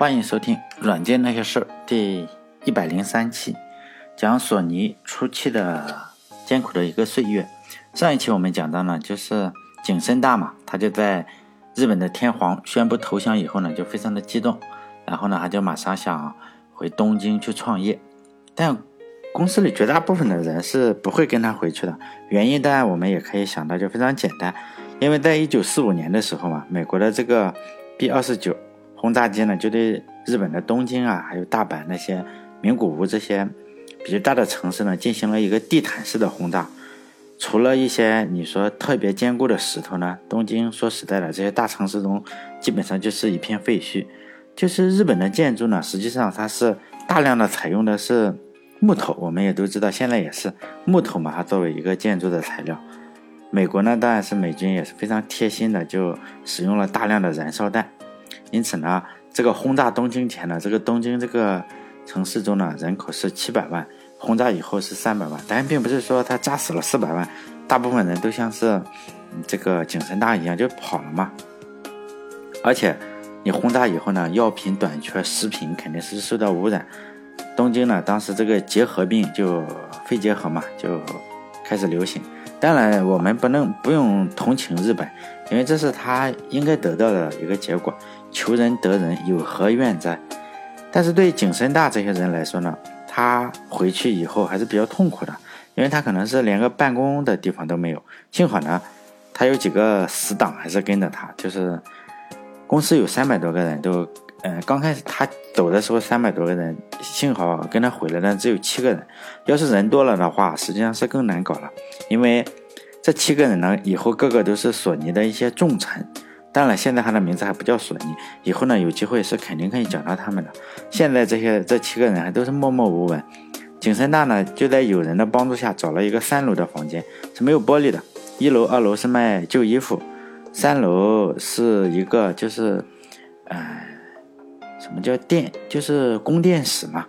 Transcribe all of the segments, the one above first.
欢迎收听《软件那些事》第一百零三期，讲索尼初期的艰苦的一个岁月。上一期我们讲到呢，就是景深大嘛，他就在日本的天皇宣布投降以后呢，就非常的激动，然后呢，他就马上想回东京去创业，但公司里绝大部分的人是不会跟他回去的。原因当然我们也可以想到，就非常简单，因为在一九四五年的时候嘛，美国的这个 B 二十九。轰炸机呢，就对日本的东京啊，还有大阪那些名古屋这些比较大的城市呢，进行了一个地毯式的轰炸。除了一些你说特别坚固的石头呢，东京说实在的，这些大城市中基本上就是一片废墟。就是日本的建筑呢，实际上它是大量的采用的是木头，我们也都知道，现在也是木头嘛，它作为一个建筑的材料。美国呢，当然是美军也是非常贴心的，就使用了大量的燃烧弹。因此呢，这个轰炸东京前呢，这个东京这个城市中呢，人口是七百万，轰炸以后是三百万。但并不是说他炸死了四百万，大部分人都像是这个景深大一样就跑了嘛。而且你轰炸以后呢，药品短缺，食品肯定是受到污染。东京呢，当时这个结核病就肺结核嘛，就开始流行。当然，我们不能不用同情日本，因为这是他应该得到的一个结果。求人得人，有何怨哉？但是对景深大这些人来说呢，他回去以后还是比较痛苦的，因为他可能是连个办公的地方都没有。幸好呢，他有几个死党还是跟着他，就是公司有三百多个人都，嗯，刚开始他走的时候三百多个人，幸好跟他回来的只有七个人。要是人多了的话，实际上是更难搞了。因为这七个人呢，以后个个都是索尼的一些重臣。当然，现在他的名字还不叫索尼，以后呢，有机会是肯定可以讲到他们的。现在这些这七个人还都是默默无闻。景深大呢，就在有人的帮助下找了一个三楼的房间，是没有玻璃的。一楼、二楼是卖旧衣服，三楼是一个就是，呃，什么叫电？就是供电室嘛。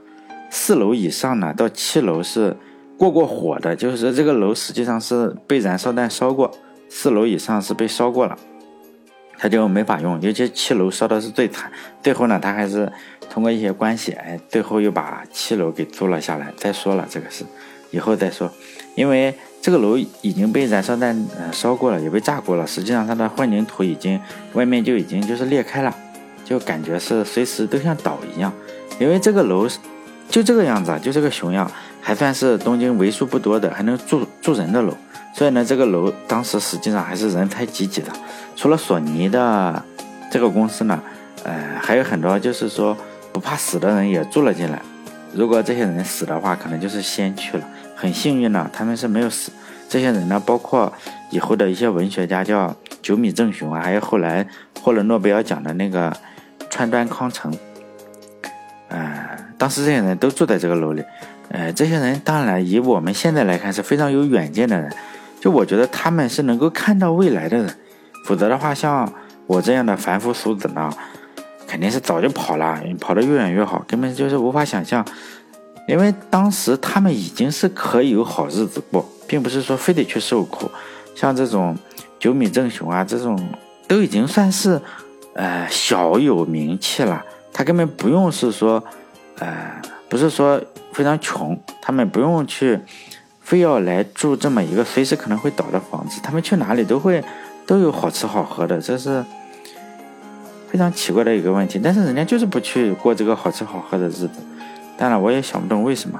四楼以上呢，到七楼是。过过火的，就是说这个楼实际上是被燃烧弹烧过，四楼以上是被烧过了，他就没法用。尤其七楼烧的是最惨，最后呢，他还是通过一些关系，哎，最后又把七楼给租了下来。再说了，这个事以后再说，因为这个楼已经被燃烧弹呃烧过了，也被炸过了。实际上它的混凝土已经外面就已经就是裂开了，就感觉是随时都像倒一样。因为这个楼就这个样子啊，就这个熊样。还算是东京为数不多的还能住住人的楼，所以呢，这个楼当时实际上还是人才济济的。除了索尼的这个公司呢，呃，还有很多就是说不怕死的人也住了进来。如果这些人死的话，可能就是先去了。很幸运呢，他们是没有死。这些人呢，包括以后的一些文学家，叫久米正雄啊，还有后来获了诺贝尔奖的那个川端康成。呃，当时这些人都住在这个楼里。呃，这些人当然以我们现在来看是非常有远见的人，就我觉得他们是能够看到未来的人，否则的话，像我这样的凡夫俗子呢，肯定是早就跑了，跑得越远越好，根本就是无法想象，因为当时他们已经是可以有好日子过，并不是说非得去受苦，像这种九米正雄啊，这种都已经算是呃小有名气了，他根本不用是说，呃，不是说。非常穷，他们不用去，非要来住这么一个随时可能会倒的房子。他们去哪里都会都有好吃好喝的，这是非常奇怪的一个问题。但是人家就是不去过这个好吃好喝的日子。当然，我也想不懂为什么。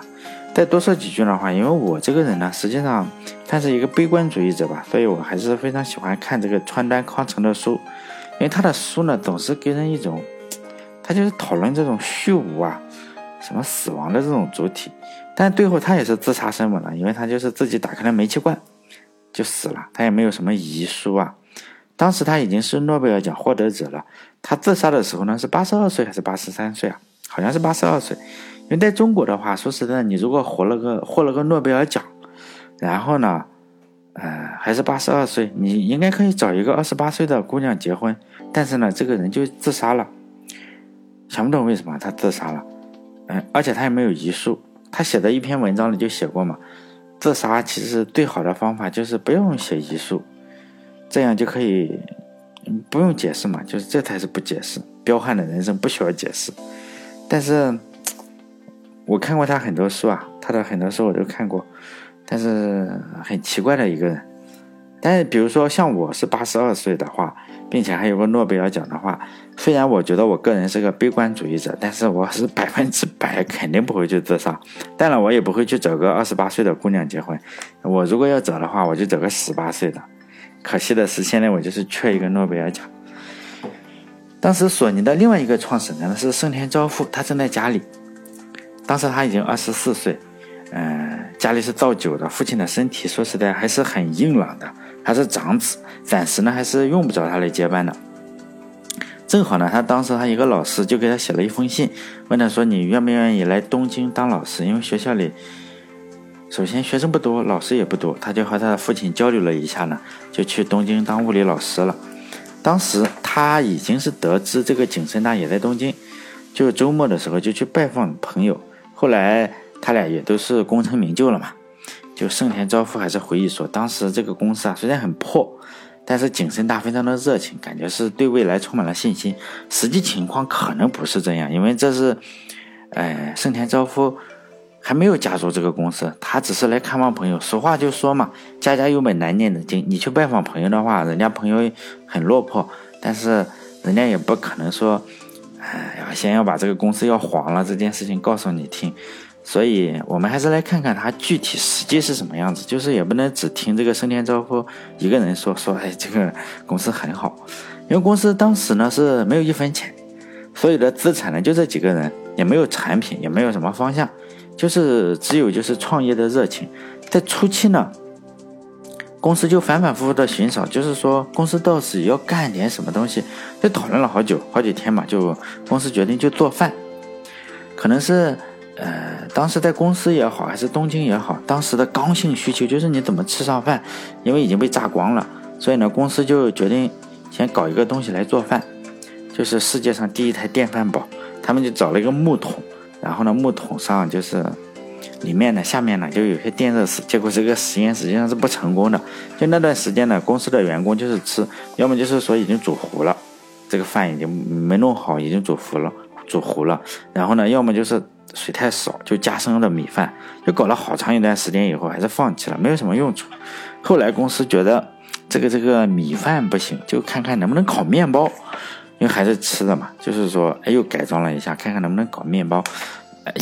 再多说几句的话，因为我这个人呢，实际上算是一个悲观主义者吧，所以我还是非常喜欢看这个川端康成的书，因为他的书呢，总是给人一种，他就是讨论这种虚无啊。什么死亡的这种主体，但最后他也是自杀身亡了，因为他就是自己打开了煤气罐就死了，他也没有什么遗书啊。当时他已经是诺贝尔奖获得者了，他自杀的时候呢是八十二岁还是八十三岁啊？好像是八十二岁。因为在中国的话，说实在，你如果活了个获了个诺贝尔奖，然后呢，呃，还是八十二岁，你应该可以找一个二十八岁的姑娘结婚。但是呢，这个人就自杀了，想不懂为什么他自杀了。而且他也没有遗书，他写的一篇文章里就写过嘛，自杀其实最好的方法就是不用写遗书，这样就可以不用解释嘛，就是这才是不解释。彪悍的人生不需要解释。但是，我看过他很多书啊，他的很多书我都看过，但是很奇怪的一个人。但是，比如说像我是八十二岁的话，并且还有个诺贝尔奖的话，虽然我觉得我个人是个悲观主义者，但是我是 百分之百肯定不会去自杀。当然，我也不会去找个二十八岁的姑娘结婚。我如果要找的话，我就找个十八岁的。可惜的是，现在我就是缺一个诺贝尔奖。当时索尼的另外一个创始人是盛田昭夫，他正在家里。当时他已经二十四岁，嗯，家里是造酒的，父亲的身体说实在还是很硬朗的。还是长子，暂时呢还是用不着他来接班的。正好呢，他当时他一个老师就给他写了一封信，问他说：“你愿不愿意来东京当老师？因为学校里首先学生不多，老师也不多。”他就和他的父亲交流了一下呢，就去东京当物理老师了。当时他已经是得知这个景深大也在东京，就周末的时候就去拜访朋友。后来他俩也都是功成名就了嘛。就盛田昭夫还是回忆说，当时这个公司啊虽然很破，但是景深大非常的热情，感觉是对未来充满了信心。实际情况可能不是这样，因为这是，哎，盛田昭夫还没有加入这个公司，他只是来看望朋友。俗话就说嘛，家家有本难念的经。你去拜访朋友的话，人家朋友很落魄，但是人家也不可能说，哎呀，先要把这个公司要黄了这件事情告诉你听。所以，我们还是来看看它具体实际是什么样子。就是也不能只听这个盛田昭夫一个人说说，哎，这个公司很好。因为公司当时呢是没有一分钱，所有的资产呢就这几个人，也没有产品，也没有什么方向，就是只有就是创业的热情。在初期呢，公司就反反复复的寻找，就是说公司到底要干点什么东西，就讨论了好久好几天嘛，就公司决定就做饭，可能是。呃，当时在公司也好，还是东京也好，当时的刚性需求就是你怎么吃上饭，因为已经被榨光了，所以呢，公司就决定先搞一个东西来做饭，就是世界上第一台电饭煲。他们就找了一个木桶，然后呢，木桶上就是里面呢，下面呢就有些电热丝。结果这个实验实际上是不成功的。就那段时间呢，公司的员工就是吃，要么就是说已经煮糊了，这个饭已经没弄好，已经煮糊了，煮糊了。然后呢，要么就是。水太少，就加生的米饭，就搞了好长一段时间以后，还是放弃了，没有什么用处。后来公司觉得这个这个米饭不行，就看看能不能烤面包，因为还是吃的嘛，就是说，哎，又改装了一下，看看能不能搞面包。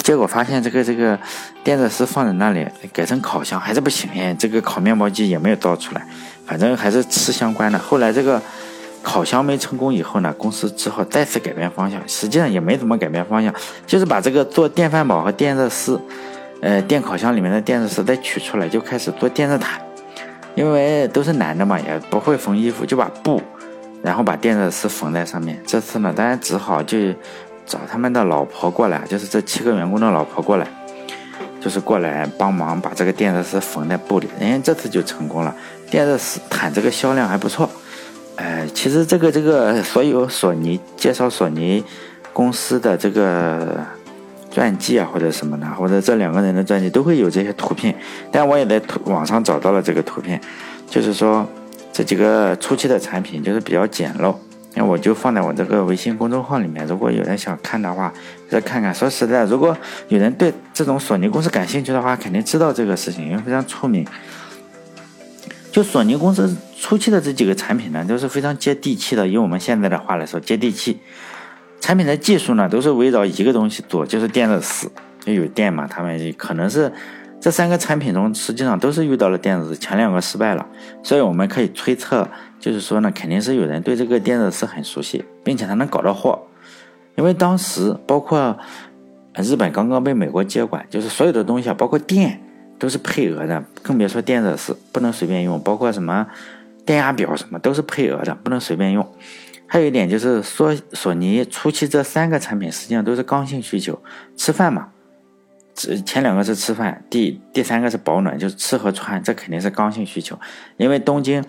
结果发现这个这个电热丝放在那里，改成烤箱还是不行，哎，这个烤面包机也没有造出来，反正还是吃相关的。后来这个。烤箱没成功以后呢，公司只好再次改变方向。实际上也没怎么改变方向，就是把这个做电饭煲和电热丝，呃，电烤箱里面的电热丝再取出来，就开始做电热毯。因为都是男的嘛，也不会缝衣服，就把布，然后把电热丝缝在上面。这次呢，当然只好就找他们的老婆过来，就是这七个员工的老婆过来，就是过来帮忙把这个电热丝缝在布里。人家这次就成功了，电热丝毯这个销量还不错。其实这个这个所有索尼介绍索尼公司的这个传记啊，或者什么的，或者这两个人的传记都会有这些图片。但我也在图网上找到了这个图片，就是说这几个初期的产品就是比较简陋。那我就放在我这个微信公众号里面，如果有人想看的话，再看看。说实在，如果有人对这种索尼公司感兴趣的话，肯定知道这个事情，因为非常出名。就索尼公司初期的这几个产品呢，都是非常接地气的。以我们现在的话来说，接地气。产品的技术呢，都是围绕一个东西做，就是电热丝。就有电嘛，他们可能是这三个产品中，实际上都是遇到了电热丝，前两个失败了。所以我们可以推测，就是说呢，肯定是有人对这个电热丝很熟悉，并且他能搞到货。因为当时包括日本刚刚被美国接管，就是所有的东西啊，包括电。都是配额的，更别说电热丝，不能随便用。包括什么电压表什么都是配额的，不能随便用。还有一点就是，索索尼初期这三个产品实际上都是刚性需求，吃饭嘛，这前两个是吃饭，第第三个是保暖，就是吃和穿，这肯定是刚性需求。因为东京，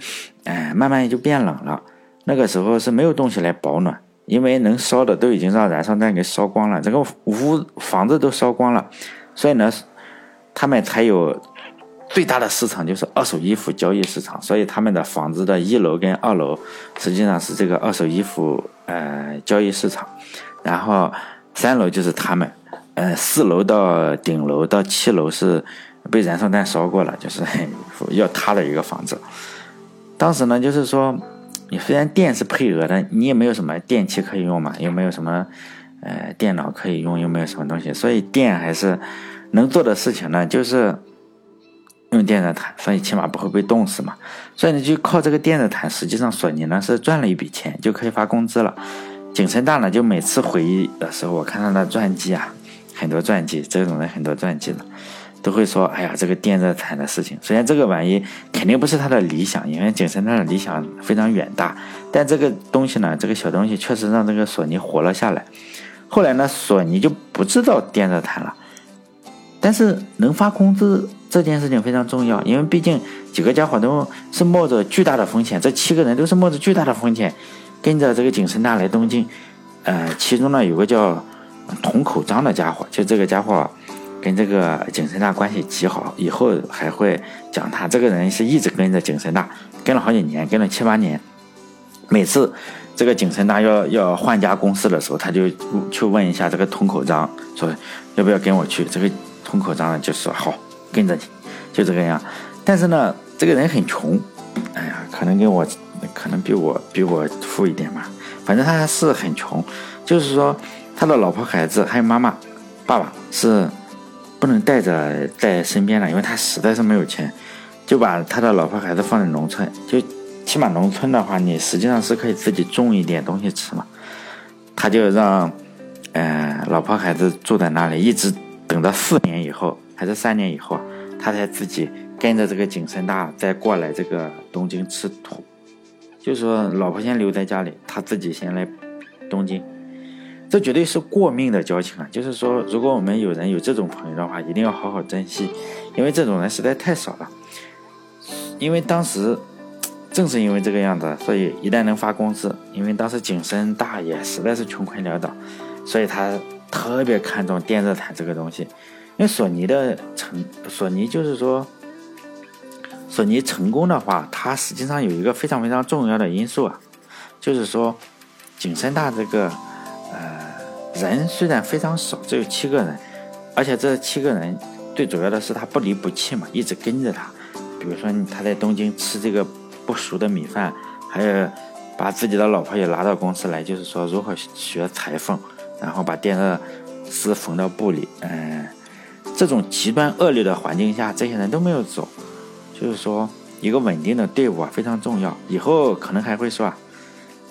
哎，慢慢也就变冷了，那个时候是没有东西来保暖，因为能烧的都已经让燃烧弹给烧光了，这个屋房子都烧光了，所以呢。他们才有最大的市场就是二手衣服交易市场，所以他们的房子的一楼跟二楼实际上是这个二手衣服呃交易市场，然后三楼就是他们，呃四楼到顶楼到七楼是被燃烧弹烧过了，就是要塌的一个房子。当时呢，就是说，你虽然电是配额的，你也没有什么电器可以用嘛，又没有什么呃电脑可以用，又没有什么东西，所以电还是能做的事情呢，就是用电热毯，所以起码不会被冻死嘛。所以呢，就靠这个电热毯，实际上索尼呢是赚了一笔钱，就可以发工资了。景深大呢，就每次回忆的时候，我看他的传记啊，很多传记，这种人很多传记的。都会说，哎呀，这个电热毯的事情，虽然这个玩意肯定不是他的理想，因为景深大的理想非常远大，但这个东西呢，这个小东西确实让这个索尼活了下来。后来呢，索尼就不知道电热毯了，但是能发工资这件事情非常重要，因为毕竟几个家伙都是冒着巨大的风险，这七个人都是冒着巨大的风险跟着这个景深大来东京。呃，其中呢有个叫筒口章的家伙，就这个家伙。跟这个景深大关系极好，以后还会讲他这个人是一直跟着景深大，跟了好几年，跟了七八年。每次这个景深大要要换家公司的时候，他就去问一下这个通口章，说要不要跟我去。这个通口章呢就说好，跟着你，就这个样。但是呢，这个人很穷，哎呀，可能跟我可能比我比我富一点吧，反正他是很穷。就是说，他的老婆孩子还有妈妈、爸爸是。不能带着在身边的，因为他实在是没有钱，就把他的老婆孩子放在农村。就起码农村的话，你实际上是可以自己种一点东西吃嘛。他就让，呃，老婆孩子住在那里，一直等到四年以后，还是三年以后，他才自己跟着这个景深大再过来这个东京吃土。就是说老婆先留在家里，他自己先来东京。这绝对是过命的交情啊！就是说，如果我们有人有这种朋友的话，一定要好好珍惜，因为这种人实在太少了。因为当时正是因为这个样子，所以一旦能发工资，因为当时景深大也实在是穷困潦倒，所以他特别看重电热毯这个东西。因为索尼的成，索尼就是说，索尼成功的话，它实际上有一个非常非常重要的因素啊，就是说景深大这个呃。人虽然非常少，只有七个人，而且这七个人最主要的是他不离不弃嘛，一直跟着他。比如说他在东京吃这个不熟的米饭，还有把自己的老婆也拉到公司来，就是说如何学裁缝，然后把电热丝缝到布里。嗯，这种极端恶劣的环境下，这些人都没有走。就是说，一个稳定的队伍啊非常重要。以后可能还会说，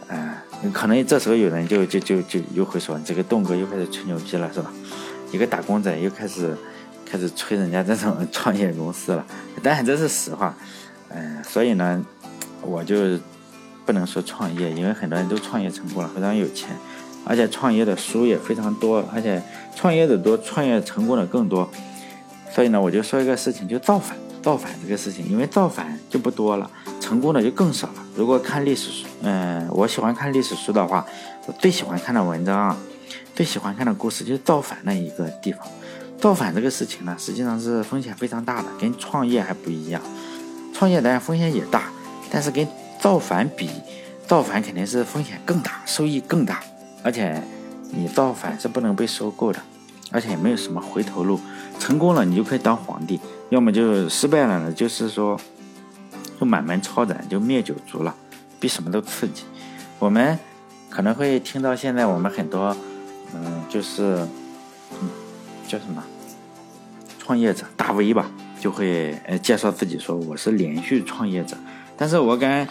嗯。可能这时候有人就就就就又会说，这个栋哥又开始吹牛逼了，是吧？一个打工仔又开始开始吹人家这种创业公司了，当然这是实话。嗯，所以呢，我就不能说创业，因为很多人都创业成功了，非常有钱，而且创业的书也非常多，而且创业的多，创业成功的更多。所以呢，我就说一个事情，就造反。造反这个事情，因为造反就不多了，成功的就更少了。如果看历史书，嗯，我喜欢看历史书的话，我最喜欢看的文章，最喜欢看的故事就是造反那一个地方。造反这个事情呢，实际上是风险非常大的，跟创业还不一样。创业当然风险也大，但是跟造反比，造反肯定是风险更大，收益更大。而且你造反是不能被收购的，而且也没有什么回头路。成功了，你就可以当皇帝。要么就失败了呢，就是说，就满门抄斩，就灭九族了，比什么都刺激。我们可能会听到现在我们很多，嗯，就是，嗯，叫什么，创业者大 V 吧，就会呃介绍自己说我是连续创业者，但是我敢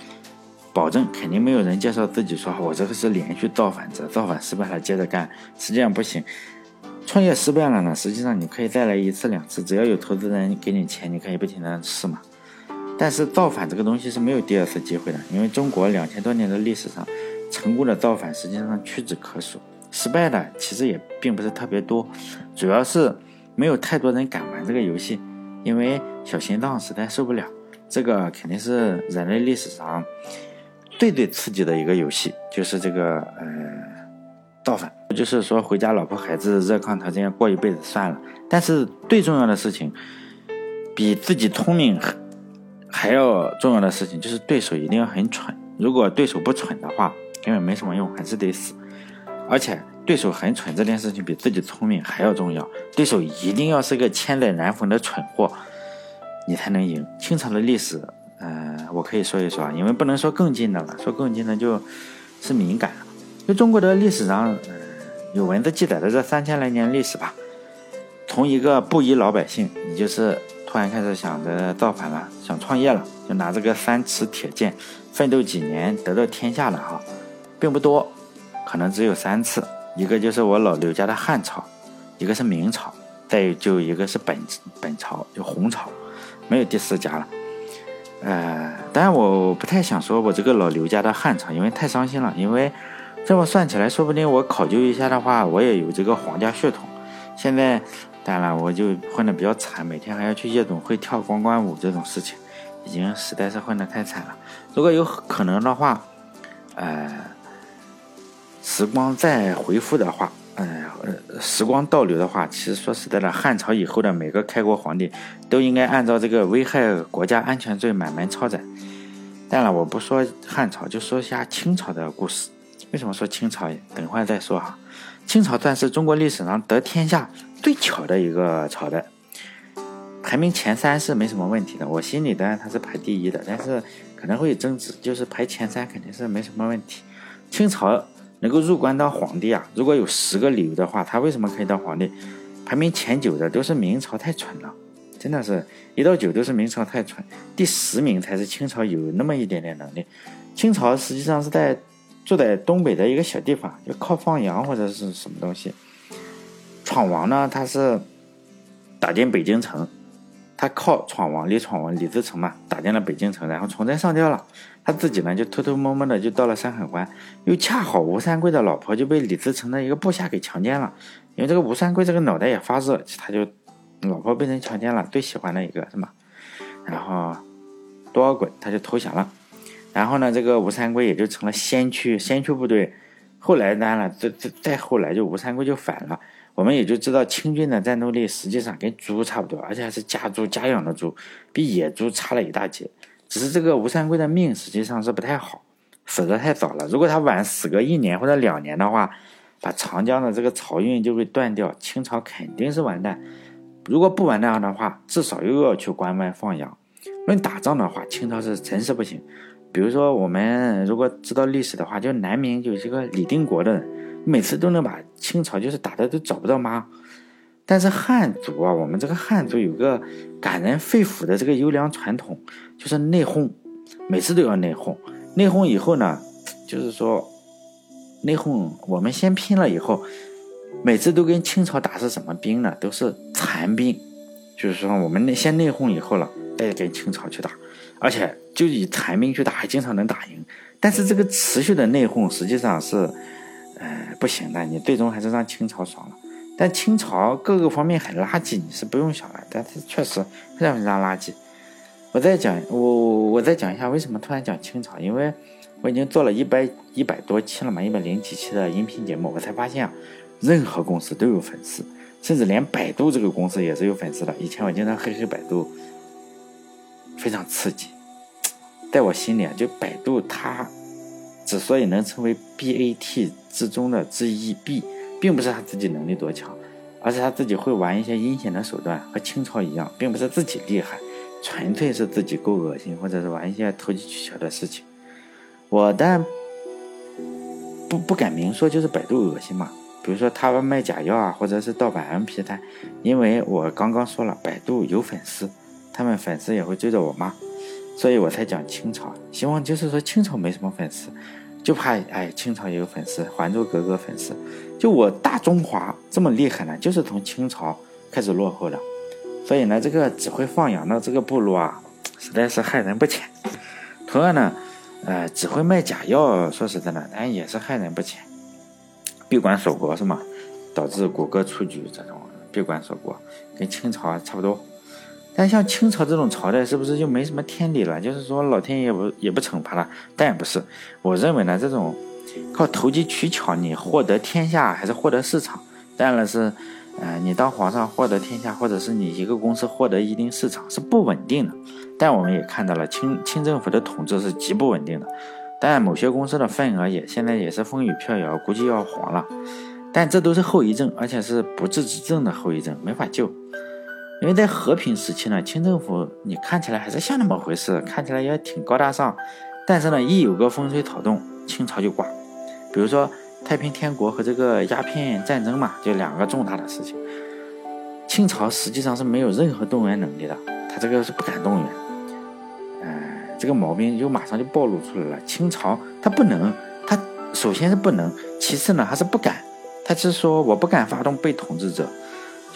保证，肯定没有人介绍自己说我这个是连续造反者，造反失败了接着干，实际上不行。创业失败了呢，实际上你可以再来一次两次，只要有投资人给你钱，你可以不停的试嘛。但是造反这个东西是没有第二次机会的，因为中国两千多年的历史上，成功的造反实际上屈指可数，失败的其实也并不是特别多，主要是没有太多人敢玩这个游戏，因为小心脏实在受不了。这个肯定是人类历史上最最刺激的一个游戏，就是这个呃。造反，就是说回家老婆孩子热炕头这样过一辈子算了。但是最重要的事情，比自己聪明还要重要的事情，就是对手一定要很蠢。如果对手不蠢的话，根本没什么用，还是得死。而且对手很蠢这件事情比自己聪明还要重要，对手一定要是个千载难逢的蠢货，你才能赢。清朝的历史，呃，我可以说一说啊，因为不能说更近的了，说更近的就是敏感。就中国的历史上，呃，有文字记载的这三千来年历史吧，从一个布衣老百姓，你就是突然开始想着造反了，想创业了，就拿这个三尺铁剑，奋斗几年得到天下了哈，并不多，可能只有三次，一个就是我老刘家的汉朝，一个是明朝，再有就一个是本本朝，就红朝，没有第四家了。呃，当然我不太想说我这个老刘家的汉朝，因为太伤心了，因为。这么算起来，说不定我考究一下的话，我也有这个皇家血统。现在，当然了我就混得比较惨，每天还要去夜总会跳光棍舞这种事情，已经实在是混得太惨了。如果有可能的话，呃，时光再回复的话，呃，时光倒流的话，其实说实在的，汉朝以后的每个开国皇帝都应该按照这个危害国家安全罪满门抄斩。当然，我不说汉朝，就说一下清朝的故事。为什么说清朝？等会儿再说哈。清朝算是中国历史上得天下最巧的一个朝代，排名前三是没什么问题的。我心里当然它是排第一的，但是可能会争执，就是排前三肯定是没什么问题。清朝能够入关当皇帝啊，如果有十个理由的话，他为什么可以当皇帝？排名前九的都是明朝太蠢了，真的是一到九都是明朝太蠢，第十名才是清朝有那么一点点能力。清朝实际上是在。住在东北的一个小地方，就靠放羊或者是什么东西。闯王呢，他是打进北京城，他靠闯王李闯王李自成嘛，打进了北京城，然后崇祯上吊了。他自己呢，就偷偷摸摸的就到了山海关，又恰好吴三桂的老婆就被李自成的一个部下给强奸了。因为这个吴三桂这个脑袋也发热，他就老婆被人强奸了，最喜欢的一个是吗？然后多尔衮他就投降了。然后呢，这个吴三桂也就成了先驱，先驱部队。后来当然了，再再再后来就吴三桂就反了。我们也就知道清军的战斗力实际上跟猪差不多，而且还是家猪家养的猪，比野猪差了一大截。只是这个吴三桂的命实际上是不太好，死得太早了。如果他晚死个一年或者两年的话，把长江的这个漕运就会断掉，清朝肯定是完蛋。如果不完蛋的话，至少又要去关外放羊。论打仗的话，清朝是真是不行。比如说，我们如果知道历史的话，就南明有一个李定国的人，每次都能把清朝就是打的都找不到妈。但是汉族啊，我们这个汉族有个感人肺腑的这个优良传统，就是内讧，每次都要内讧。内讧以后呢，就是说内讧，我们先拼了以后，每次都跟清朝打是什么兵呢？都是残兵，就是说我们先内讧以后了，再跟清朝去打。而且就以残兵去打，还经常能打赢。但是这个持续的内讧实际上是，呃，不行的。你最终还是让清朝爽了。但清朝各个方面很垃圾，你是不用想的。但是确实非常非常垃圾。我再讲，我我再讲一下为什么突然讲清朝，因为我已经做了一百一百多期了嘛，一百零几期的音频节目，我才发现啊，任何公司都有粉丝，甚至连百度这个公司也是有粉丝的。以前我经常黑黑百度。非常刺激，在我心里啊，就百度它之所以能成为 BAT 之中的之一 B，并不是他自己能力多强，而是他自己会玩一些阴险的手段，和清朝一样，并不是自己厉害，纯粹是自己够恶心，或者是玩一些投机取巧的事情。我但不不敢明说，就是百度恶心嘛。比如说他卖假药啊，或者是盗版 MP 三，因为我刚刚说了，百度有粉丝。他们粉丝也会追着我骂，所以我才讲清朝。希望就是说清朝没什么粉丝，就怕哎清朝也有粉丝，《还珠格格》粉丝。就我大中华这么厉害呢，就是从清朝开始落后的。所以呢，这个只会放羊的这个部落啊，实在是害人不浅。同样呢，呃，只会卖假药，说实在的，咱也是害人不浅。闭关锁国是吗？导致谷歌出局这种闭关锁国，跟清朝差不多。但像清朝这种朝代，是不是就没什么天理了？就是说老天爷不也不惩罚了？但也不是。我认为呢，这种靠投机取巧你获得天下还是获得市场，当然了是，呃，你当皇上获得天下，或者是你一个公司获得一定市场是不稳定的。但我们也看到了清清政府的统治是极不稳定的。但某些公司的份额也现在也是风雨飘摇，估计要黄了。但这都是后遗症，而且是不治之症的后遗症，没法救。因为在和平时期呢，清政府你看起来还是像那么回事，看起来也挺高大上。但是呢，一有个风吹草动，清朝就挂。比如说太平天国和这个鸦片战争嘛，就两个重大的事情。清朝实际上是没有任何动员能力的，他这个是不敢动员。哎，这个毛病就马上就暴露出来了。清朝他不能，他首先是不能，其次呢还是不敢。他是说我不敢发动被统治者，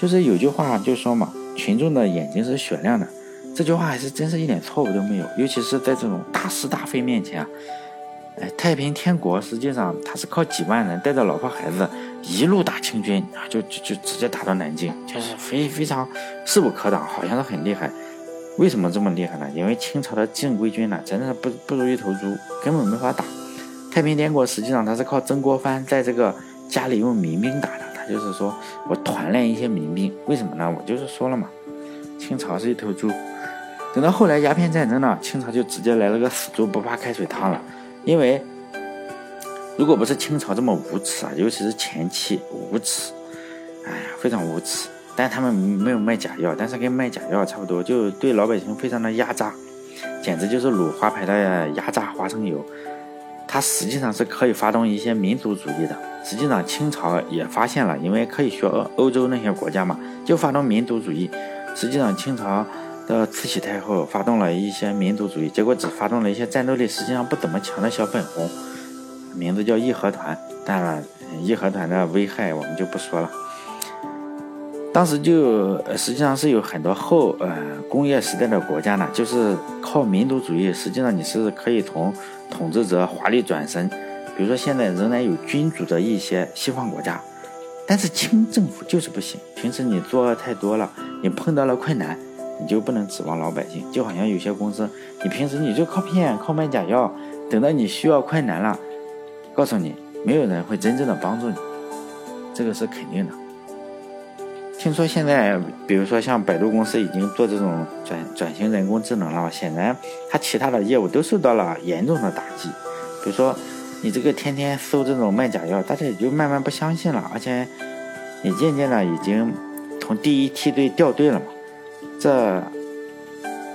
就是有句话就说嘛，群众的眼睛是雪亮的。这句话还是真是一点错误都没有，尤其是在这种大是大非面前啊。哎，太平天国实际上他是靠几万人带着老婆孩子一路打清军啊，就就就直接打到南京，就是非非常势不可挡，好像是很厉害。为什么这么厉害呢？因为清朝的正规军呢，真的是不不如一头猪，根本没法打。太平天国实际上他是靠曾国藩在这个家里用民兵打，就是说我团练一些民兵，为什么呢？我就是说了嘛，清朝是一头猪。等到后来鸦片战争呢，清朝就直接来了个死猪不怕开水烫了。因为如果不是清朝这么无耻啊，尤其是前期无耻，哎呀，非常无耻。但他们没有卖假药，但是跟卖假药差不多，就对老百姓非常的压榨，简直就是鲁花牌的压榨花生油。它实际上是可以发动一些民族主义的。实际上清朝也发现了，因为可以学欧洲那些国家嘛，就发动民族主义。实际上清朝。的慈禧太后发动了一些民族主义，结果只发动了一些战斗力实际上不怎么强的小粉红，名字叫义和团。当然，义和团的危害我们就不说了。当时就实际上是有很多后呃工业时代的国家呢，就是靠民族主义，实际上你是可以从统治者华丽转身。比如说现在仍然有君主的一些西方国家，但是清政府就是不行。平时你作恶太多了，你碰到了困难。你就不能指望老百姓，就好像有些公司，你平时你就靠骗、靠卖假药，等到你需要困难了，告诉你，没有人会真正的帮助你，这个是肯定的。听说现在，比如说像百度公司已经做这种转转型人工智能了，显然它其他的业务都受到了严重的打击。比如说，你这个天天搜这种卖假药，大家也就慢慢不相信了，而且也渐渐的已经从第一梯队掉队了嘛。这，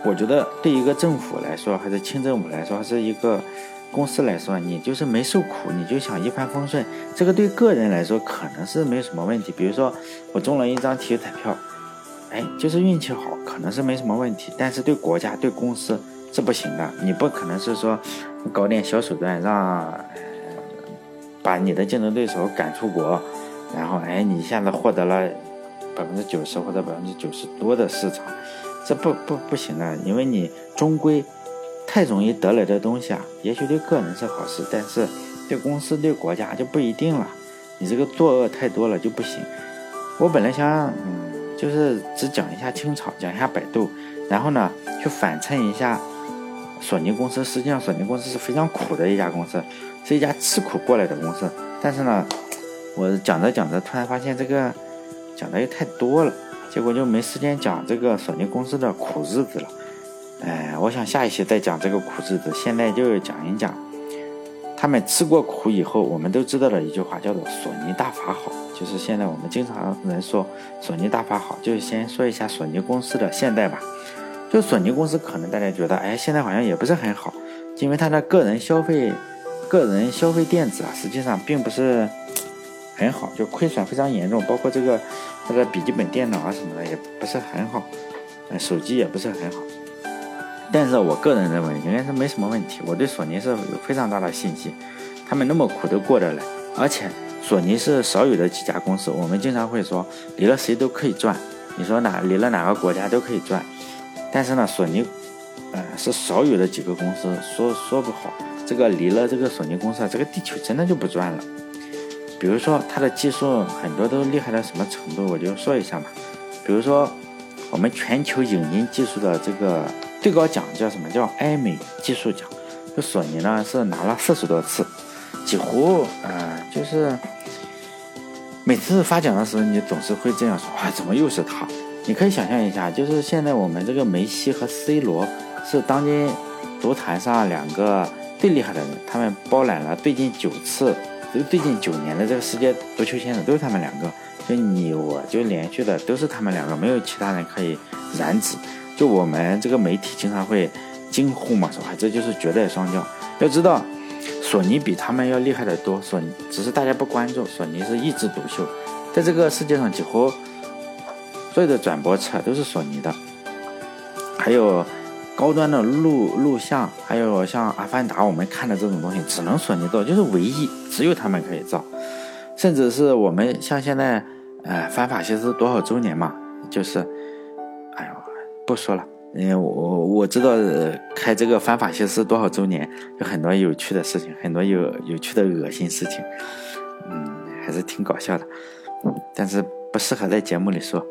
我觉得对一个政府来说，还是清政府来说，还是一个公司来说，你就是没受苦，你就想一帆风顺，这个对个人来说可能是没什么问题。比如说我中了一张体育彩票，哎，就是运气好，可能是没什么问题。但是对国家、对公司是不行的，你不可能是说搞点小手段，让把你的竞争对手赶出国，然后哎，你一下子获得了。百分之九十或者百分之九十多的市场，这不不不行的，因为你终归太容易得来的东西啊，也许对个人是好事，但是对公司对国家就不一定了。你这个作恶太多了就不行。我本来想，嗯，就是只讲一下清朝，讲一下百度，然后呢，去反衬一下索尼公司。实际上，索尼公司是非常苦的一家公司，是一家吃苦过来的公司。但是呢，我讲着讲着，突然发现这个。讲的又太多了，结果就没时间讲这个索尼公司的苦日子了。哎，我想下一期再讲这个苦日子，现在就讲一讲他们吃过苦以后，我们都知道的一句话，叫做“索尼大法好”。就是现在我们经常人说“索尼大法好”，就是先说一下索尼公司的现在吧。就索尼公司，可能大家觉得，哎，现在好像也不是很好，因为它的个人消费、个人消费电子啊，实际上并不是。很好，就亏损非常严重，包括这个它的笔记本电脑啊什么的也不是很好，呃，手机也不是很好。但是我个人认为应该是没什么问题，我对索尼是有非常大的信心，他们那么苦都过得来，而且索尼是少有的几家公司，我们经常会说离了谁都可以赚，你说哪离了哪个国家都可以赚，但是呢，索尼，呃，是少有的几个公司，说说不好，这个离了这个索尼公司，这个地球真的就不转了。比如说，它的技术很多都厉害到什么程度，我就说一下嘛。比如说，我们全球影音技术的这个最高奖叫什么？叫艾美技术奖。就索尼呢是拿了四十多次，几乎呃就是每次发奖的时候，你总是会这样说：“哇，怎么又是他？”你可以想象一下，就是现在我们这个梅西和 C 罗是当今足坛上两个最厉害的人，他们包揽了最近九次、就最近九年的这个世界足球先生，都是他们两个。就你我就连续的都是他们两个，没有其他人可以染指。就我们这个媒体经常会惊呼嘛，说：“，这就是绝代双骄。”要知道。索尼比他们要厉害的多，索尼只是大家不关注，索尼是一枝独秀，在这个世界上几乎所有的转播车都是索尼的，还有高端的录录像，还有像《阿凡达》我们看的这种东西，只能索尼做，就是唯一只有他们可以造，甚至是我们像现在，呃，反法西斯多少周年嘛，就是，不说了。因为我我知道开这个反法西斯多少周年，有很多有趣的事情，很多有有趣的恶心事情，嗯，还是挺搞笑的，但是不适合在节目里说，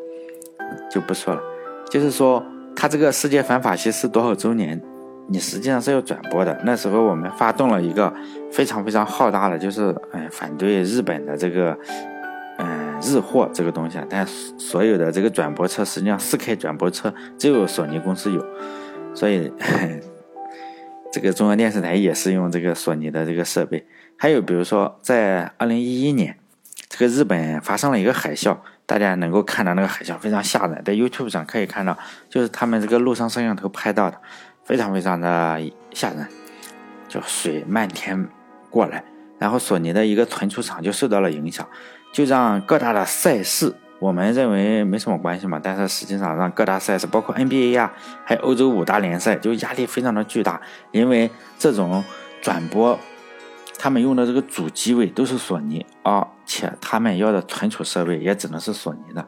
就不说了。就是说，他这个世界反法西斯多少周年，你实际上是要转播的。那时候我们发动了一个非常非常浩大的，就是哎反对日本的这个。日货这个东西啊，但所有的这个转播车，实际上四 K 转播车只有索尼公司有，所以 这个中央电视台也是用这个索尼的这个设备。还有比如说，在二零一一年，这个日本发生了一个海啸，大家能够看到那个海啸非常吓人，在 YouTube 上可以看到，就是他们这个陆上摄像头拍到的，非常非常的吓人，就水漫天过来，然后索尼的一个存储厂就受到了影响。就让各大的赛事，我们认为没什么关系嘛，但是实际上让各大赛事，包括 NBA 呀，还有欧洲五大联赛，就压力非常的巨大，因为这种转播，他们用的这个主机位都是索尼，而且他们要的存储设备也只能是索尼的，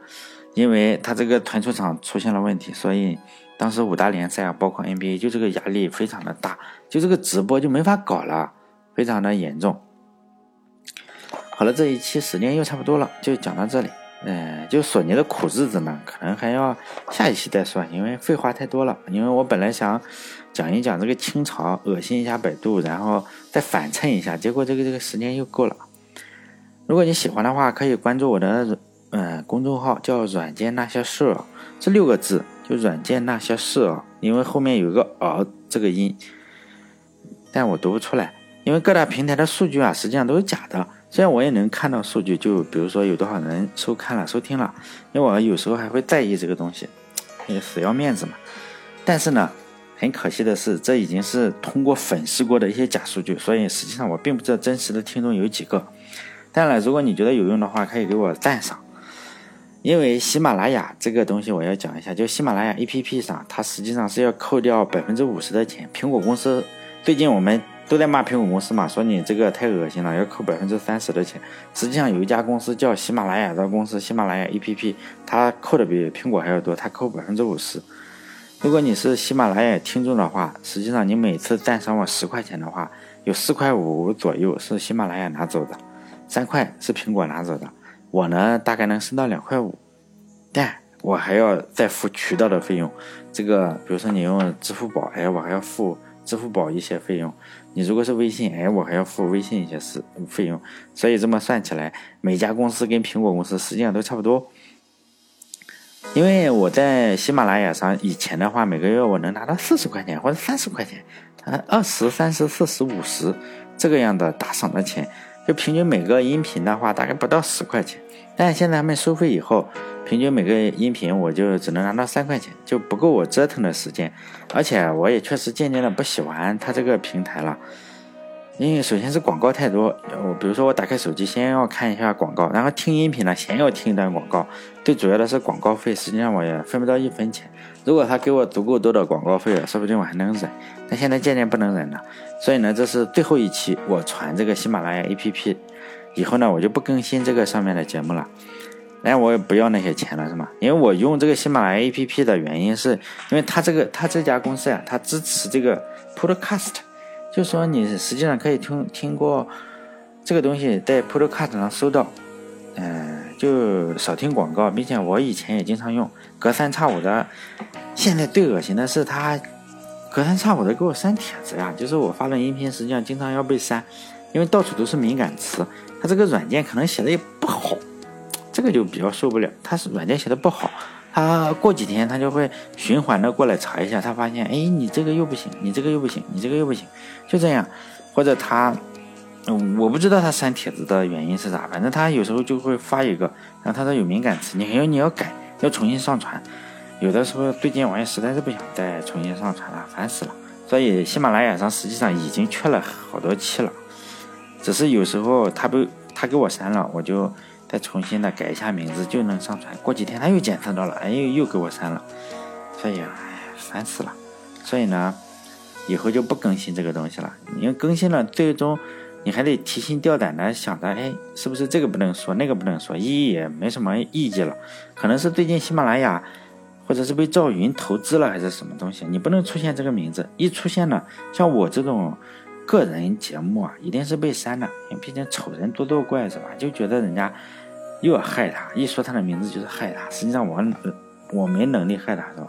因为它这个存储厂出现了问题，所以当时五大联赛啊，包括 NBA，就这个压力非常的大，就这个直播就没法搞了，非常的严重。好了，这一期时间又差不多了，就讲到这里。嗯，就索尼的苦日子呢，可能还要下一期再说，因为废话太多了。因为我本来想讲一讲这个清朝，恶心一下百度，然后再反衬一下，结果这个这个时间又够了。如果你喜欢的话，可以关注我的嗯公众号，叫“软件那些事”，这六个字就“软件那些事”，因为后面有个“儿”这个音，但我读不出来，因为各大平台的数据啊，实际上都是假的。虽然我也能看到数据，就比如说有多少人收看了、收听了，因为我有时候还会在意这个东西，也死要面子嘛。但是呢，很可惜的是，这已经是通过粉饰过的一些假数据，所以实际上我并不知道真实的听众有几个。当然了，如果你觉得有用的话，可以给我赞赏。因为喜马拉雅这个东西我要讲一下，就喜马拉雅 APP 上，它实际上是要扣掉百分之五十的钱。苹果公司最近我们。都在骂苹果公司嘛，说你这个太恶心了，要扣百分之三十的钱。实际上有一家公司叫喜马拉雅的公司，喜马拉雅 APP，它扣的比苹果还要多，它扣百分之五十。如果你是喜马拉雅听众的话，实际上你每次赞赏我十块钱的话，有四块五左右是喜马拉雅拿走的，三块是苹果拿走的。我呢，大概能升到两块五，但我还要再付渠道的费用。这个，比如说你用支付宝，哎，我还要付。支付宝一些费用，你如果是微信，哎，我还要付微信一些是费用，所以这么算起来，每家公司跟苹果公司实际上都差不多。因为我在喜马拉雅上以前的话，每个月我能拿到四十块钱或者三十块钱，呃，二十三十四十五十这个样的打赏的钱，就平均每个音频的话大概不到十块钱，但现在他们收费以后。平均每个音频我就只能拿到三块钱，就不够我折腾的时间，而且我也确实渐渐的不喜欢它这个平台了，因为首先是广告太多，我比如说我打开手机先要看一下广告，然后听音频呢先要听一段广告，最主要的是广告费，实际上我也分不到一分钱。如果他给我足够多的广告费了，说不定我还能忍，但现在渐渐不能忍了。所以呢，这是最后一期我传这个喜马拉雅 APP，以后呢我就不更新这个上面的节目了。哎，我也不要那些钱了，是吗？因为我用这个喜马拉雅 APP 的原因，是因为它这个它这家公司呀，它支持这个 Podcast，就说你实际上可以听听过这个东西在 Podcast 上搜到，嗯，就少听广告，并且我以前也经常用，隔三差五的。现在最恶心的是它隔三差五的给我删帖子呀，就是我发的音频实际上经常要被删，因为到处都是敏感词，它这个软件可能写的也不好。这个就比较受不了。他是软件写的不好，他过几天他就会循环的过来查一下，他发现，哎，你这个又不行，你这个又不行，你这个又不行，就这样。或者他，我不知道他删帖子的原因是啥，反正他有时候就会发一个，然后他说有敏感词，你还要你要改，要重新上传。有的时候对接网页实在是不想再重新上传了，烦死了。所以喜马拉雅上实际上已经缺了好多期了，只是有时候他被他给我删了，我就再重新的改一下名字就能上传。过几天他又检测到了，哎又又给我删了，所以哎烦死了。所以呢。以后就不更新这个东西了。你要更新了，最终你还得提心吊胆的想着，哎，是不是这个不能说，那个不能说，意义也没什么意义了。可能是最近喜马拉雅，或者是被赵云投资了，还是什么东西，你不能出现这个名字。一出现了，像我这种个人节目啊，一定是被删的。因为毕竟丑人多作怪是吧？就觉得人家又要害他，一说他的名字就是害他。实际上我我没能力害他，是吧？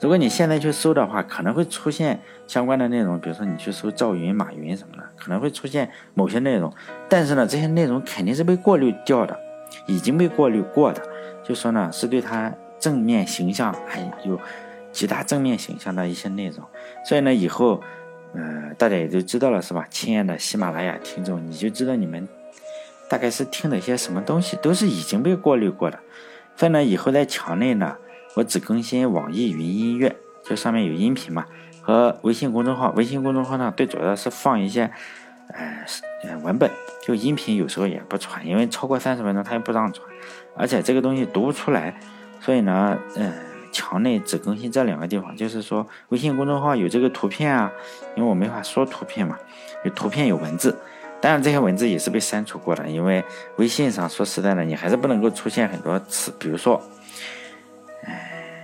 如果你现在去搜的话，可能会出现相关的内容，比如说你去搜赵云、马云什么的，可能会出现某些内容。但是呢，这些内容肯定是被过滤掉的，已经被过滤过的。就说呢，是对他正面形象还有极大正面形象的一些内容。所以呢，以后，嗯，大家也就知道了，是吧？亲爱的喜马拉雅听众，你就知道你们大概是听了些什么东西，都是已经被过滤过的。所以呢，以后在墙内呢。我只更新网易云音乐，就上面有音频嘛，和微信公众号。微信公众号呢，最主要是放一些，呃，文本，就音频有时候也不传，因为超过三十分钟它也不让传，而且这个东西读不出来，所以呢，呃，墙内只更新这两个地方，就是说微信公众号有这个图片啊，因为我没法说图片嘛，有图片有文字，当然这些文字也是被删除过的，因为微信上说实在的，你还是不能够出现很多词，比如说。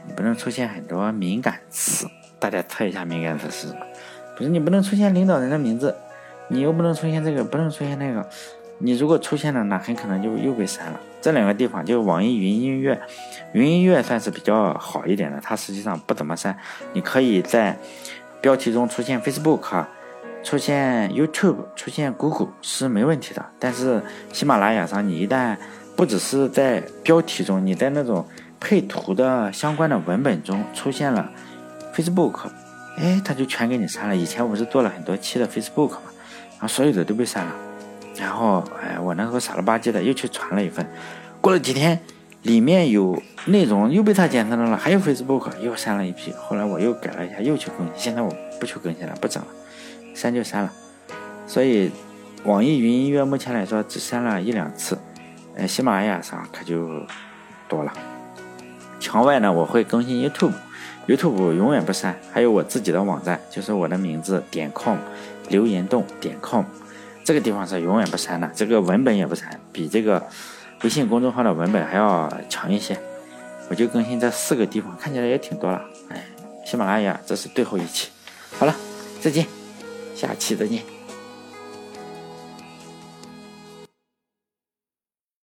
你不能出现很多敏感词，大家猜一下敏感词是什么？不是你不能出现领导人的名字，你又不能出现这个，不能出现那个。你如果出现了，那很可能就又被删了。这两个地方就网易云音乐，云音乐算是比较好一点的，它实际上不怎么删。你可以在标题中出现 Facebook，出现 YouTube，出现 Google 是没问题的。但是喜马拉雅上，你一旦不只是在标题中，你在那种。配图的相关的文本中出现了 Facebook，哎，他就全给你删了。以前我不是做了很多期的 Facebook 嘛，然后所有的都被删了。然后，哎，我那时候傻了吧唧的又去传了一份，过了几天，里面有内容又被他检测到了，还有 Facebook 又删了一批。后来我又改了一下，又去更新。现在我不去更新了，不整了，删就删了。所以，网易云音乐目前来说只删了一两次，呃，喜马拉雅上可就多了。墙外呢，我会更新 YouTube，YouTube 永远不删。还有我自己的网站，就是我的名字点 com，留言洞点 com，这个地方是永远不删的，这个文本也不删，比这个微信公众号的文本还要强一些。我就更新这四个地方，看起来也挺多了。哎，喜马拉雅这是最后一期，好了，再见，下期再见。